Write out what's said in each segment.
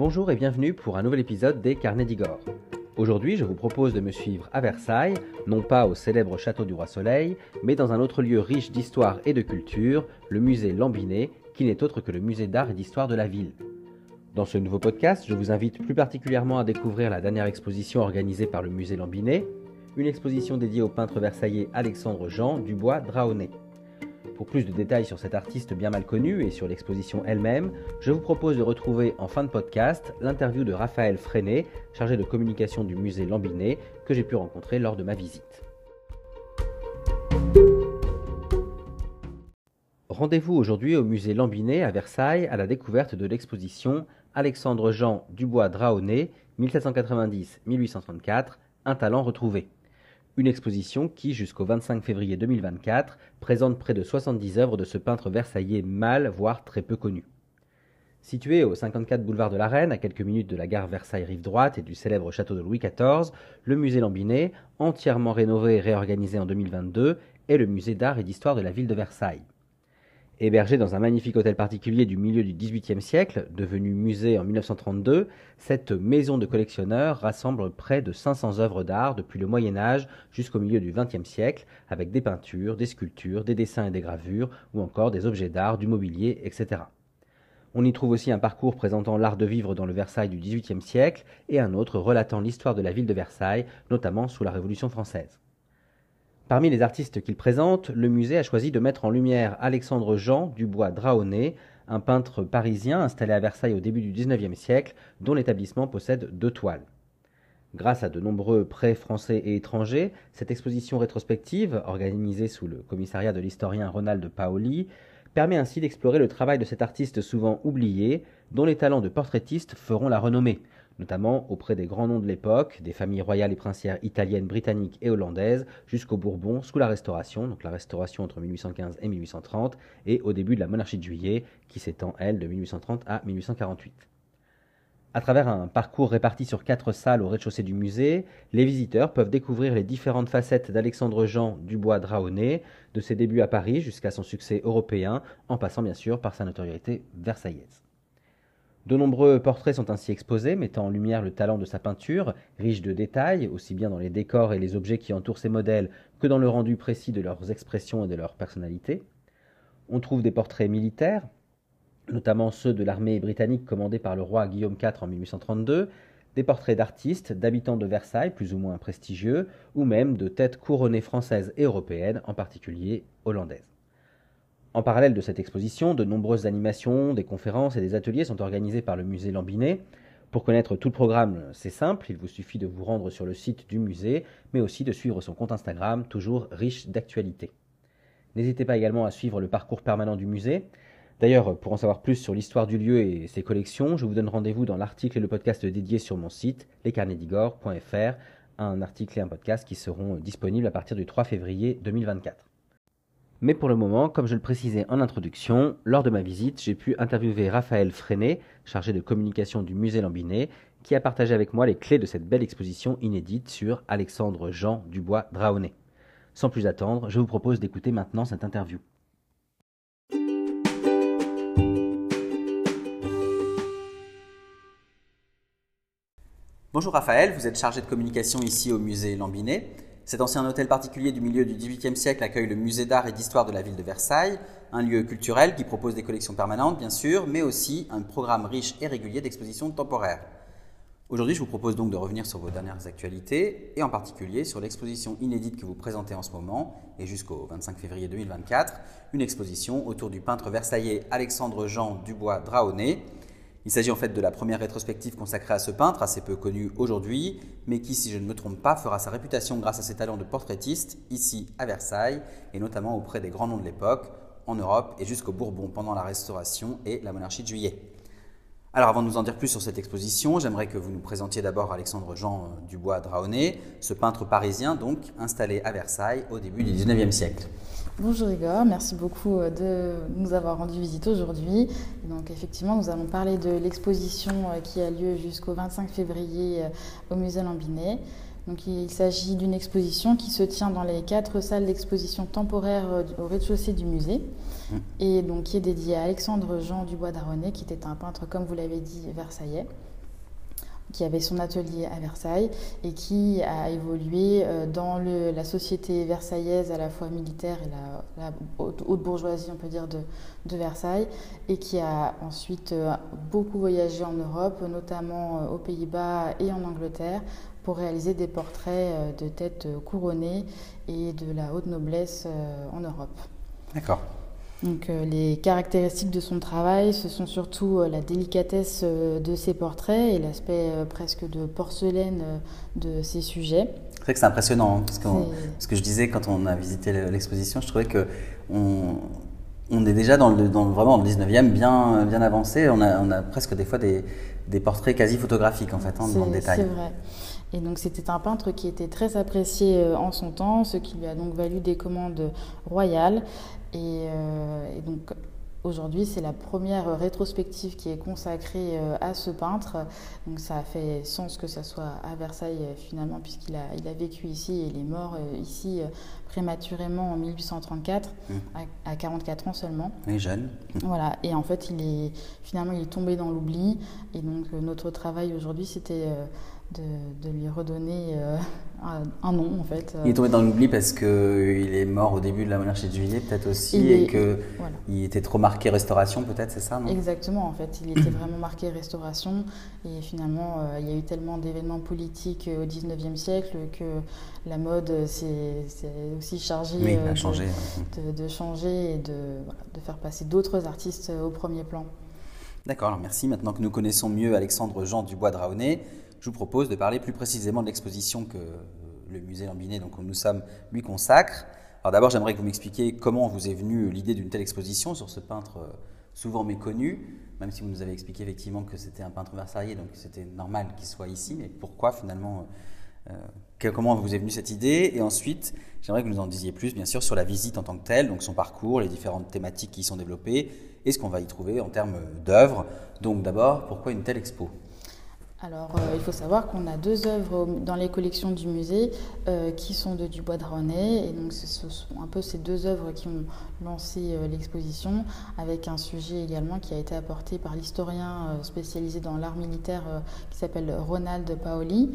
Bonjour et bienvenue pour un nouvel épisode des Carnets d'Igor. Aujourd'hui, je vous propose de me suivre à Versailles, non pas au célèbre château du Roi Soleil, mais dans un autre lieu riche d'histoire et de culture, le musée Lambinet, qui n'est autre que le musée d'art et d'histoire de la ville. Dans ce nouveau podcast, je vous invite plus particulièrement à découvrir la dernière exposition organisée par le musée Lambinet, une exposition dédiée au peintre versaillais Alexandre Jean Dubois Draonet. Pour plus de détails sur cet artiste bien mal connu et sur l'exposition elle-même, je vous propose de retrouver en fin de podcast l'interview de Raphaël Freinet, chargé de communication du musée Lambinet, que j'ai pu rencontrer lors de ma visite. Rendez-vous aujourd'hui au musée Lambinet à Versailles à la découverte de l'exposition Alexandre Jean Dubois Draonet 1790-1834, un talent retrouvé une exposition qui, jusqu'au 25 février 2024, présente près de 70 œuvres de ce peintre versaillais mal, voire très peu connu. Situé au 54 boulevard de la Reine, à quelques minutes de la gare Versailles-Rive droite et du célèbre château de Louis XIV, le musée Lambinet, entièrement rénové et réorganisé en 2022, est le musée d'art et d'histoire de la ville de Versailles. Hébergé dans un magnifique hôtel particulier du milieu du XVIIIe siècle, devenu musée en 1932, cette maison de collectionneurs rassemble près de 500 œuvres d'art depuis le Moyen Âge jusqu'au milieu du XXe siècle, avec des peintures, des sculptures, des dessins et des gravures, ou encore des objets d'art, du mobilier, etc. On y trouve aussi un parcours présentant l'art de vivre dans le Versailles du XVIIIe siècle et un autre relatant l'histoire de la ville de Versailles, notamment sous la Révolution française. Parmi les artistes qu'il présente, le musée a choisi de mettre en lumière Alexandre Jean Dubois Draonet, un peintre parisien installé à Versailles au début du XIXe siècle, dont l'établissement possède deux toiles. Grâce à de nombreux prêts français et étrangers, cette exposition rétrospective, organisée sous le commissariat de l'historien Ronald Paoli, permet ainsi d'explorer le travail de cet artiste souvent oublié, dont les talents de portraitiste feront la renommée, notamment auprès des grands noms de l'époque, des familles royales et princières italiennes, britanniques et hollandaises, jusqu'au Bourbon sous la Restauration, donc la Restauration entre 1815 et 1830, et au début de la monarchie de Juillet, qui s'étend, elle, de 1830 à 1848. À travers un parcours réparti sur quatre salles au rez-de-chaussée du musée, les visiteurs peuvent découvrir les différentes facettes d'Alexandre Jean Dubois Draonet, de ses débuts à Paris jusqu'à son succès européen, en passant bien sûr par sa notoriété versaillaise. De nombreux portraits sont ainsi exposés, mettant en lumière le talent de sa peinture, riche de détails, aussi bien dans les décors et les objets qui entourent ses modèles que dans le rendu précis de leurs expressions et de leur personnalité. On trouve des portraits militaires, notamment ceux de l'armée britannique commandée par le roi Guillaume IV en 1832, des portraits d'artistes, d'habitants de Versailles plus ou moins prestigieux, ou même de têtes couronnées françaises et européennes, en particulier hollandaises. En parallèle de cette exposition, de nombreuses animations, des conférences et des ateliers sont organisés par le musée Lambinet. Pour connaître tout le programme, c'est simple, il vous suffit de vous rendre sur le site du musée, mais aussi de suivre son compte Instagram, toujours riche d'actualités. N'hésitez pas également à suivre le parcours permanent du musée. D'ailleurs, pour en savoir plus sur l'histoire du lieu et ses collections, je vous donne rendez-vous dans l'article et le podcast dédié sur mon site, lescarnetsdigor.fr, un article et un podcast qui seront disponibles à partir du 3 février 2024. Mais pour le moment, comme je le précisais en introduction, lors de ma visite, j'ai pu interviewer Raphaël Freinet, chargé de communication du musée Lambinet, qui a partagé avec moi les clés de cette belle exposition inédite sur Alexandre Jean Dubois Draonet. Sans plus attendre, je vous propose d'écouter maintenant cette interview. Bonjour Raphaël, vous êtes chargé de communication ici au musée Lambinet. Cet ancien hôtel particulier du milieu du XVIIIe siècle accueille le musée d'art et d'histoire de la ville de Versailles, un lieu culturel qui propose des collections permanentes, bien sûr, mais aussi un programme riche et régulier d'expositions temporaires. Aujourd'hui, je vous propose donc de revenir sur vos dernières actualités, et en particulier sur l'exposition inédite que vous présentez en ce moment, et jusqu'au 25 février 2024, une exposition autour du peintre versaillais Alexandre Jean Dubois Draonet, il s'agit en fait de la première rétrospective consacrée à ce peintre, assez peu connu aujourd'hui, mais qui, si je ne me trompe pas, fera sa réputation grâce à ses talents de portraitiste, ici à Versailles, et notamment auprès des grands noms de l'époque, en Europe et jusqu'au Bourbon pendant la Restauration et la monarchie de Juillet. Alors avant de nous en dire plus sur cette exposition, j'aimerais que vous nous présentiez d'abord Alexandre Jean euh, Dubois Draonet, ce peintre parisien donc installé à Versailles au début du 19e siècle. Bonjour Igor, merci beaucoup euh, de nous avoir rendu visite aujourd'hui. Donc effectivement, nous allons parler de l'exposition euh, qui a lieu jusqu'au 25 février au musée Lambinet. Donc il s'agit d'une exposition qui se tient dans les quatre salles d'exposition temporaires au rez-de-chaussée du musée mmh. et donc qui est dédiée à Alexandre Jean Dubois d'Aronnet qui était un peintre comme vous l'avez dit versaillais. Qui avait son atelier à Versailles et qui a évolué euh, dans la société versaillaise à la fois militaire et la, haute, bourgeoisie, on peut dire, de, de, Versailles, et qui a ensuite euh, beaucoup voyagé en Europe, notamment euh, aux Pays-Bas et en Angleterre, pour réaliser des portraits de têtes couronnées et de la haute noblesse en Europe. D'accord. Donc, euh, les caractéristiques de son travail, ce sont surtout euh, la délicatesse euh, de ses portraits et l'aspect presque de porcelaine de ses sujets. C'est vrai que c'est impressionnant, hein, parce que ce que je disais quand on a visité l'exposition, je trouvais que on, on est déjà dans le, dans, vraiment dans le 19e bien, bien avancé. On a, on a presque des fois des, des portraits quasi photographiques en fait, hein, dans le détail. C'est vrai. Et donc c'était un peintre qui était très apprécié en son temps, ce qui lui a donc valu des commandes royales. Euh, et, donc aujourd'hui, c'est la première rétrospective qui est consacrée euh, à ce peintre. Donc ça a fait sens que ça soit à Versailles euh, finalement, puisqu'il a, il a vécu ici et il est mort ici prématurément en 1834, mmh. à, 44 ans seulement. Et jeune. Voilà, et en fait, il est, finalement, il est tombé dans l'oubli. Et donc notre travail aujourd'hui, c'était de, lui redonner euh, un, nom en fait. Il est tombé dans l'oubli parce qu'il est mort au début de la monarchie de juillet peut-être aussi et qu'il il était trop marqué restauration peut-être c'est ça non? Exactement en fait il était vraiment marqué restauration et finalement euh, il y a eu tellement d'événements politiques au 19e siècle que la mode s'est aussi chargée de, changer, de, changer et de, de faire passer d'autres artistes au premier plan. D'accord, alors merci. Maintenant que nous connaissons mieux Alexandre Jean Dubois de Raonet, je vous propose de parler plus précisément de l'exposition que le musée Lambinet, donc nous sommes, lui consacre. Alors d'abord, j'aimerais que vous m'expliquiez comment vous est venue l'idée d'une telle exposition sur ce peintre euh, souvent méconnu, même si vous nous avez expliqué effectivement que c'était un peintre versaillais, donc c'était normal qu'il soit ici, mais pourquoi finalement euh, euh, Comment vous est venue cette idée? Et ensuite, j'aimerais que vous nous en disiez plus, bien sûr, sur la visite en tant que telle, donc son parcours, les différentes thématiques qui y sont développées, et ce qu'on va y trouver en termes d'œuvres. Donc d'abord, pourquoi une telle expo? Alors, euh, il faut savoir qu'on a deux œuvres dans les collections du musée euh, qui sont de Dubois de René. Et donc, ce sont un peu ces deux œuvres qui ont lancé euh, l'exposition, avec un sujet également qui a été apporté par l'historien spécialisé dans l'art militaire qui s'appelle Ronald Paoli,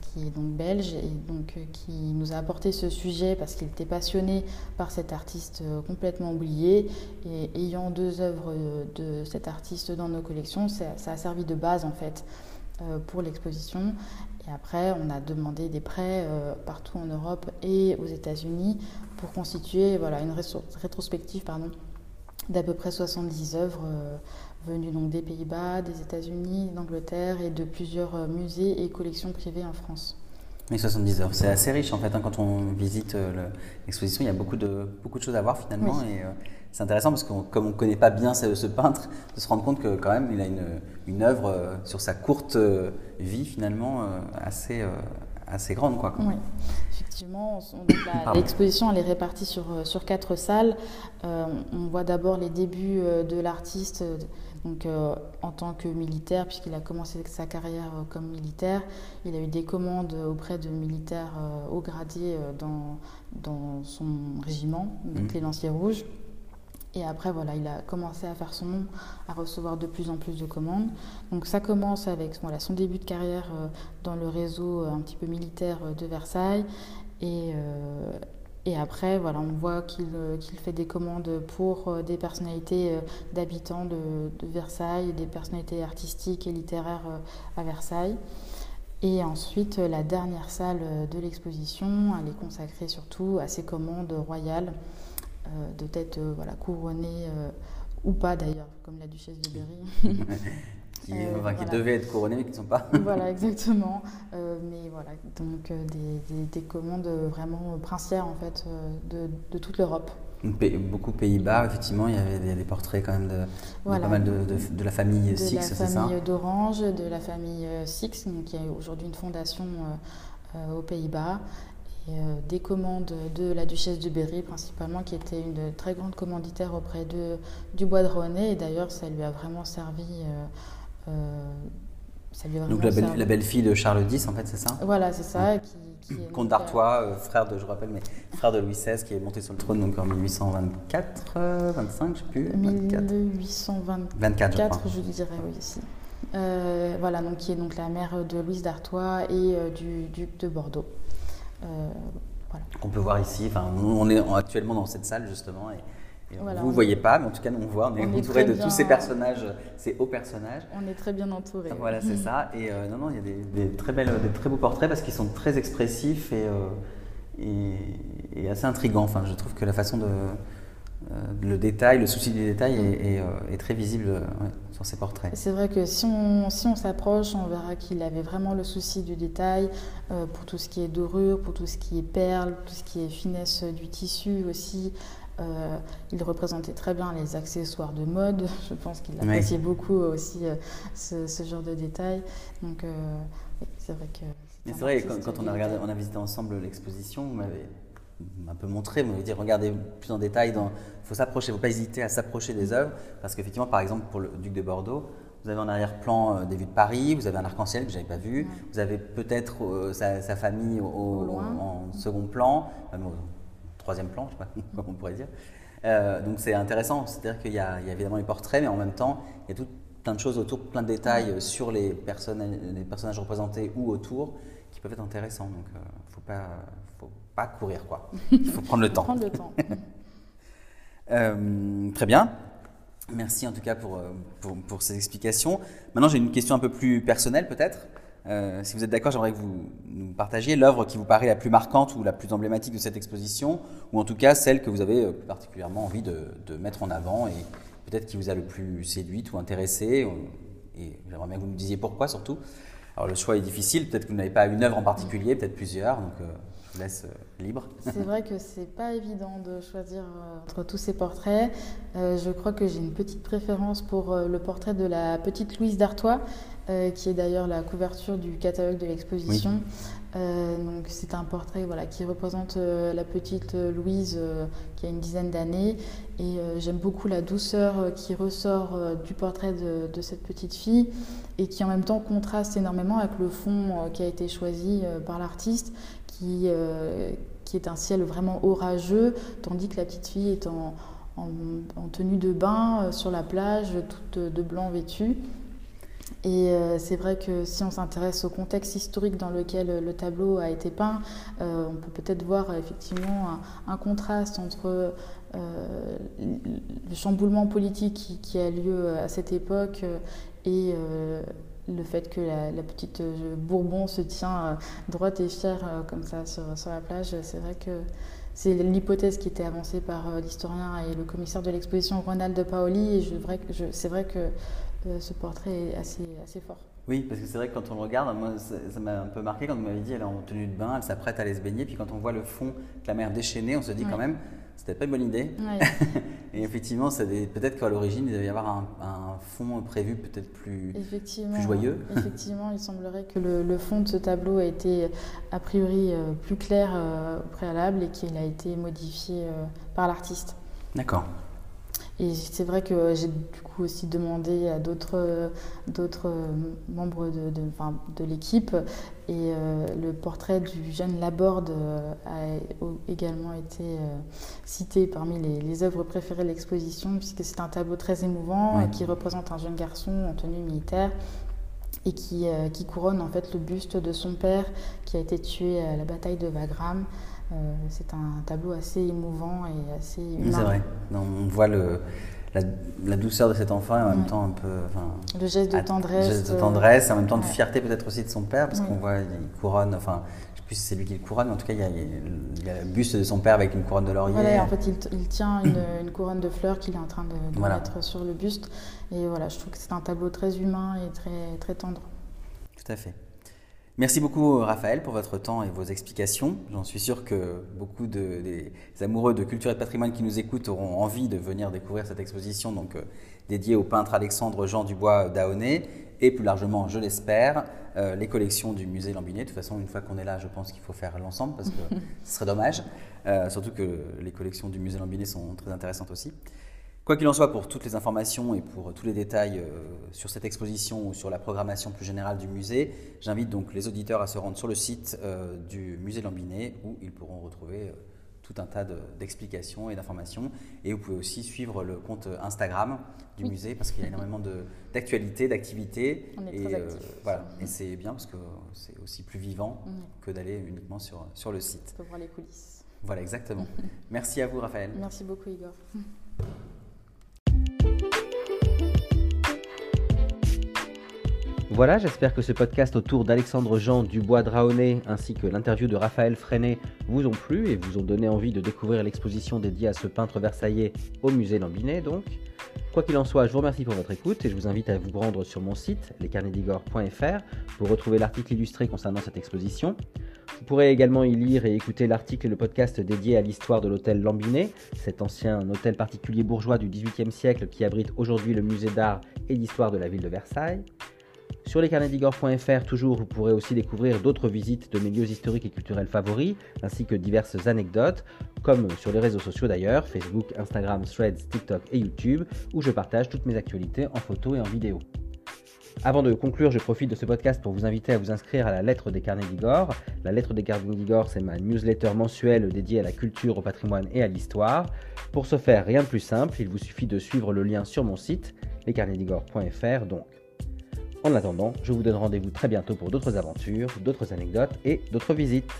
qui est donc belge et donc qui nous a apporté ce sujet parce qu'il était passionné par cet artiste complètement oublié. Et ayant deux œuvres de cet artiste dans nos collections, ça, ça a servi de base en fait. Euh, pour l'exposition. Et après, on a demandé des prêts euh, partout en Europe et aux États-Unis pour constituer voilà, une rétrospective pardon, d'à peu près 70 œuvres euh, venues des Pays-Bas, des États-Unis, d'Angleterre et de plusieurs musées et collections privées en France. Oui, 70 œuvres, c'est assez riche en fait. Hein, quand on visite l'exposition, il y a beaucoup de, beaucoup de choses à voir finalement. Et, c'est intéressant parce que comme on ne connaît pas bien ce, peintre, de se rendre compte que quand même il a une, une œuvre euh, sur sa courte euh, vie finalement euh, assez, assez grande. Quoi, oui, effectivement. L'exposition elle est répartie sur, sur quatre salles. on voit d'abord les débuts de l'artiste. Donc, en tant que militaire, puisqu'il a commencé sa carrière comme militaire, il a eu des commandes auprès de militaires haut gradés dans, dans son régiment, donc mmh. les Lanciers Rouges. Et après, voilà, il a commencé à faire son nom, à recevoir de plus en plus de commandes. Donc ça commence avec voilà, son début de carrière euh, dans le réseau euh, un petit peu militaire euh, de Versailles. Et, et après, voilà, on voit qu'il fait des commandes pour des personnalités d'habitants de, Versailles, des personnalités artistiques et littéraires à Versailles. Et ensuite, la dernière salle de l'exposition, elle est consacrée surtout à ses commandes royales. Euh, de tête euh, voilà, couronnée euh, ou pas d'ailleurs, comme la duchesse de Berry. qui, devaient être couronnées mais qui ne sont pas. voilà, exactement. mais voilà, donc des, des, commandes vraiment princières en fait de, de toute l'Europe. Beaucoup Pays-Bas, effectivement, il y avait des, portraits quand même de, pas mal de, de, la famille Six, c'est ça De la famille d'Orange, de la famille Six, qui a aujourd'hui une fondation aux Pays-Bas, euh, des commandes de la duchesse de Berry principalement, qui était une très grande commanditaire auprès de, du bois de René. Et d'ailleurs, ça lui a vraiment servi. Euh, euh, ça lui a Donc la, belle, la belle-fille de Charles X, en fait, c'est ça? Voilà, c'est ça. Qui, Comte d'Artois, frère de, je rappelle, mais frère de Louis XVI, qui est monté sur le trône donc en 1824, 25, je sais plus. 1824. 24, je, je dirais, oui, voilà, donc qui est donc la mère de Louise d'Artois et du duc de Bordeaux. Voilà. On peut voir ici, enfin, on est actuellement dans cette salle justement, et, vous ne voyez pas, mais en tout cas, nous, on voit, on est, entouré de tous ces personnages, ces hauts personnages. On est très bien entouré. Voilà, c'est ça. Et euh, non, non, il y a des, très belles, des très beaux portraits parce qu'ils sont très expressifs et, euh, et, assez intrigants. Enfin, je trouve que la façon de. Euh, le détail, le souci du détail est, très visible sur ces portraits. C'est vrai que si on si on s'approche, on verra qu'il avait vraiment le souci du détail pour tout ce qui est dorure, pour tout ce qui est perles, tout ce qui est finesse du tissu aussi. Euh, il représentait très bien les accessoires de mode. Je pense qu'il appréciait beaucoup aussi euh, ce, genre de détails. Donc, euh, c'est vrai que. C'est vrai, quand, quand on, a regardé, on a visité ensemble l'exposition, vous m'avez un peu montré, vous m'avez dit regardez plus en détail, il faut s'approcher, il ne faut pas hésiter à s'approcher des œuvres, parce qu'effectivement, par exemple, pour le Duc de Bordeaux, vous avez en arrière-plan des vues de Paris, vous avez un arc-en-ciel que je n'avais pas vu, vous avez peut-être sa, famille au, en second plan, troisième plan, je sais pas comment on pourrait dire. Euh, donc c'est intéressant, c'est-à-dire qu'il y, a évidemment les portraits, mais en même temps, il y a tout plein de choses autour, plein de détails sur les, personnes, les personnages représentés ou autour qui peuvent être intéressants. Donc il euh, ne faut pas, faut pas courir, quoi. Il faut prendre le temps. prendre le temps. Euh, très bien. Merci en tout cas pour, pour, pour ces explications. Maintenant, j'ai une question un peu plus personnelle peut-être. Euh, si vous êtes d'accord, j'aimerais que vous nous partagiez l'œuvre qui vous paraît la plus marquante ou la plus emblématique de cette exposition, ou en tout cas celle que vous avez euh, particulièrement envie de, mettre en avant et peut-être qui vous a le plus séduite ou intéressé. Et j'aimerais bien que vous nous disiez pourquoi surtout. Alors le choix est difficile, peut-être que vous n'avez pas une œuvre en particulier, peut-être plusieurs, euh, laisse libre. C'est vrai que c'est pas évident de choisir entre tous ces portraits. je crois que j'ai une petite préférence pour le portrait de la petite Louise d'Artois. Euh, qui est d'ailleurs la couverture du catalogue de l'exposition. Euh, donc c'est un portrait voilà, qui représente euh, la petite Louise qui a une dizaine d'années. Et j'aime beaucoup la douceur qui ressort du portrait de, cette petite fille et qui en même temps contraste énormément avec le fond qui a été choisi par l'artiste, qui, qui est un ciel vraiment orageux, tandis que la petite fille est en, en tenue de bain sur la plage, toute de blanc vêtue. Et euh, c'est vrai que si on s'intéresse au contexte historique dans lequel le tableau a été peint, euh, on peut peut-être voir effectivement un, contraste entre euh, le chamboulement politique qui, a lieu à cette époque et le fait que la, petite Bourbon se tient droite et fière comme ça sur, la plage. C'est vrai que c'est l'hypothèse qui était avancée par l'historien et le commissaire de l'exposition Ronald Paoli. Et c'est vrai que ce portrait est assez, assez fort. Oui, parce que c'est vrai que quand on le regarde, moi, ça m'a un peu marqué quand vous m'avez dit elle est en tenue de bain, elle s'apprête à aller se baigner, puis quand on voit le fond la mer déchaînée, on se dit quand même, c'était pas une bonne idée. et effectivement, peut-être qu'à l'origine, il devait y avoir un, fond prévu peut-être plus, plus joyeux. effectivement, il semblerait que le, fond de ce tableau a été a priori euh, plus clair euh, au préalable et qu'il a été modifié euh, par l'artiste. D'accord. Et c'est vrai que j'ai du coup aussi demandé à d'autres, d'autres membres de, de, enfin, de l'équipe. Et euh, le portrait du jeune Laborde euh, a également été euh, cité parmi les, les, œuvres préférées de l'exposition, puisque c'est un tableau très émouvant qui représente un jeune garçon en tenue militaire et qui, qui, couronne en fait le buste de son père qui a été tué à la bataille de Wagram. Euh, c'est un tableau assez émouvant et assez humain. C'est vrai. on voit le, la, douceur de cet enfant et en même temps un peu. le geste de tendresse. Le geste de euh, tendresse et en même temps de fierté peut-être aussi de son père parce qu'on voit, il couronne, enfin, je sais plus si c'est lui qui le couronne, mais en tout cas, il y, a, le buste de son père avec une couronne de laurier. Voilà, en fait, il, tient une, couronne de fleurs qu'il est en train de, mettre sur le buste. Et voilà, je trouve que c'est un tableau très humain et très, très tendre. Tout à fait. Merci beaucoup Raphaël pour votre temps et vos explications. J'en suis sûr que beaucoup de, des amoureux de culture et de patrimoine qui nous écoutent auront envie de venir découvrir cette exposition donc, euh, dédiée au peintre Alexandre Jean Dubois d'Aoné et plus largement, je l'espère, euh, les collections du musée Lambinet. De toute façon, une fois qu'on est là, je pense qu'il faut faire l'ensemble parce que ce serait dommage. Euh, surtout que les collections du musée Lambinet sont très intéressantes aussi. Quoi qu'il en soit, pour toutes les informations et pour tous les détails euh, sur cette exposition ou sur la programmation plus générale du musée, j'invite donc les auditeurs à se rendre sur le site euh, du musée Lambinet où ils pourront retrouver euh, tout un tas d'explications et d'informations. Et vous pouvez aussi suivre le compte Instagram du musée parce qu'il y a énormément d'actualités, d'activités. Et, euh, voilà. et c'est bien parce que c'est aussi plus vivant que d'aller uniquement sur, sur le site. Pour voir les coulisses. Voilà, exactement. Merci à vous, Raphaël. Merci beaucoup, Igor. Voilà, j'espère que ce podcast autour d'Alexandre Jean Dubois Draonet ainsi que l'interview de Raphaël Freinet vous ont plu et vous ont donné envie de découvrir l'exposition dédiée à ce peintre versaillais au musée Lambinet donc. Quoi qu'il en soit, je vous remercie pour votre écoute et je vous invite à vous rendre sur mon site lescarnedigore.fr pour retrouver l'article illustré concernant cette exposition. Vous pourrez également y lire et écouter l'article et le podcast dédié à l'histoire de l'hôtel Lambinet, cet ancien hôtel particulier bourgeois du XVIIIe siècle qui abrite aujourd'hui le musée d'art et d'histoire de la ville de Versailles. Sur lescarnedigore.fr, toujours, vous pourrez aussi découvrir d'autres visites de mes lieux historiques et culturels favoris, ainsi que diverses anecdotes, comme sur les réseaux sociaux d'ailleurs, Facebook, Instagram, Threads, TikTok et YouTube, où je partage toutes mes actualités en photo et en vidéo. Avant de conclure, je profite de ce podcast pour vous inviter à vous inscrire à la lettre des carnets d'Igor. La lettre des carnets d'Igor, c'est ma newsletter mensuelle dédiée à la culture, au patrimoine et à l'histoire. Pour ce faire, rien de plus simple, il vous suffit de suivre le lien sur mon site, lescarnetsdigor.fr donc. En attendant, je vous donne rendez-vous très bientôt pour d'autres aventures, d'autres anecdotes et d'autres visites.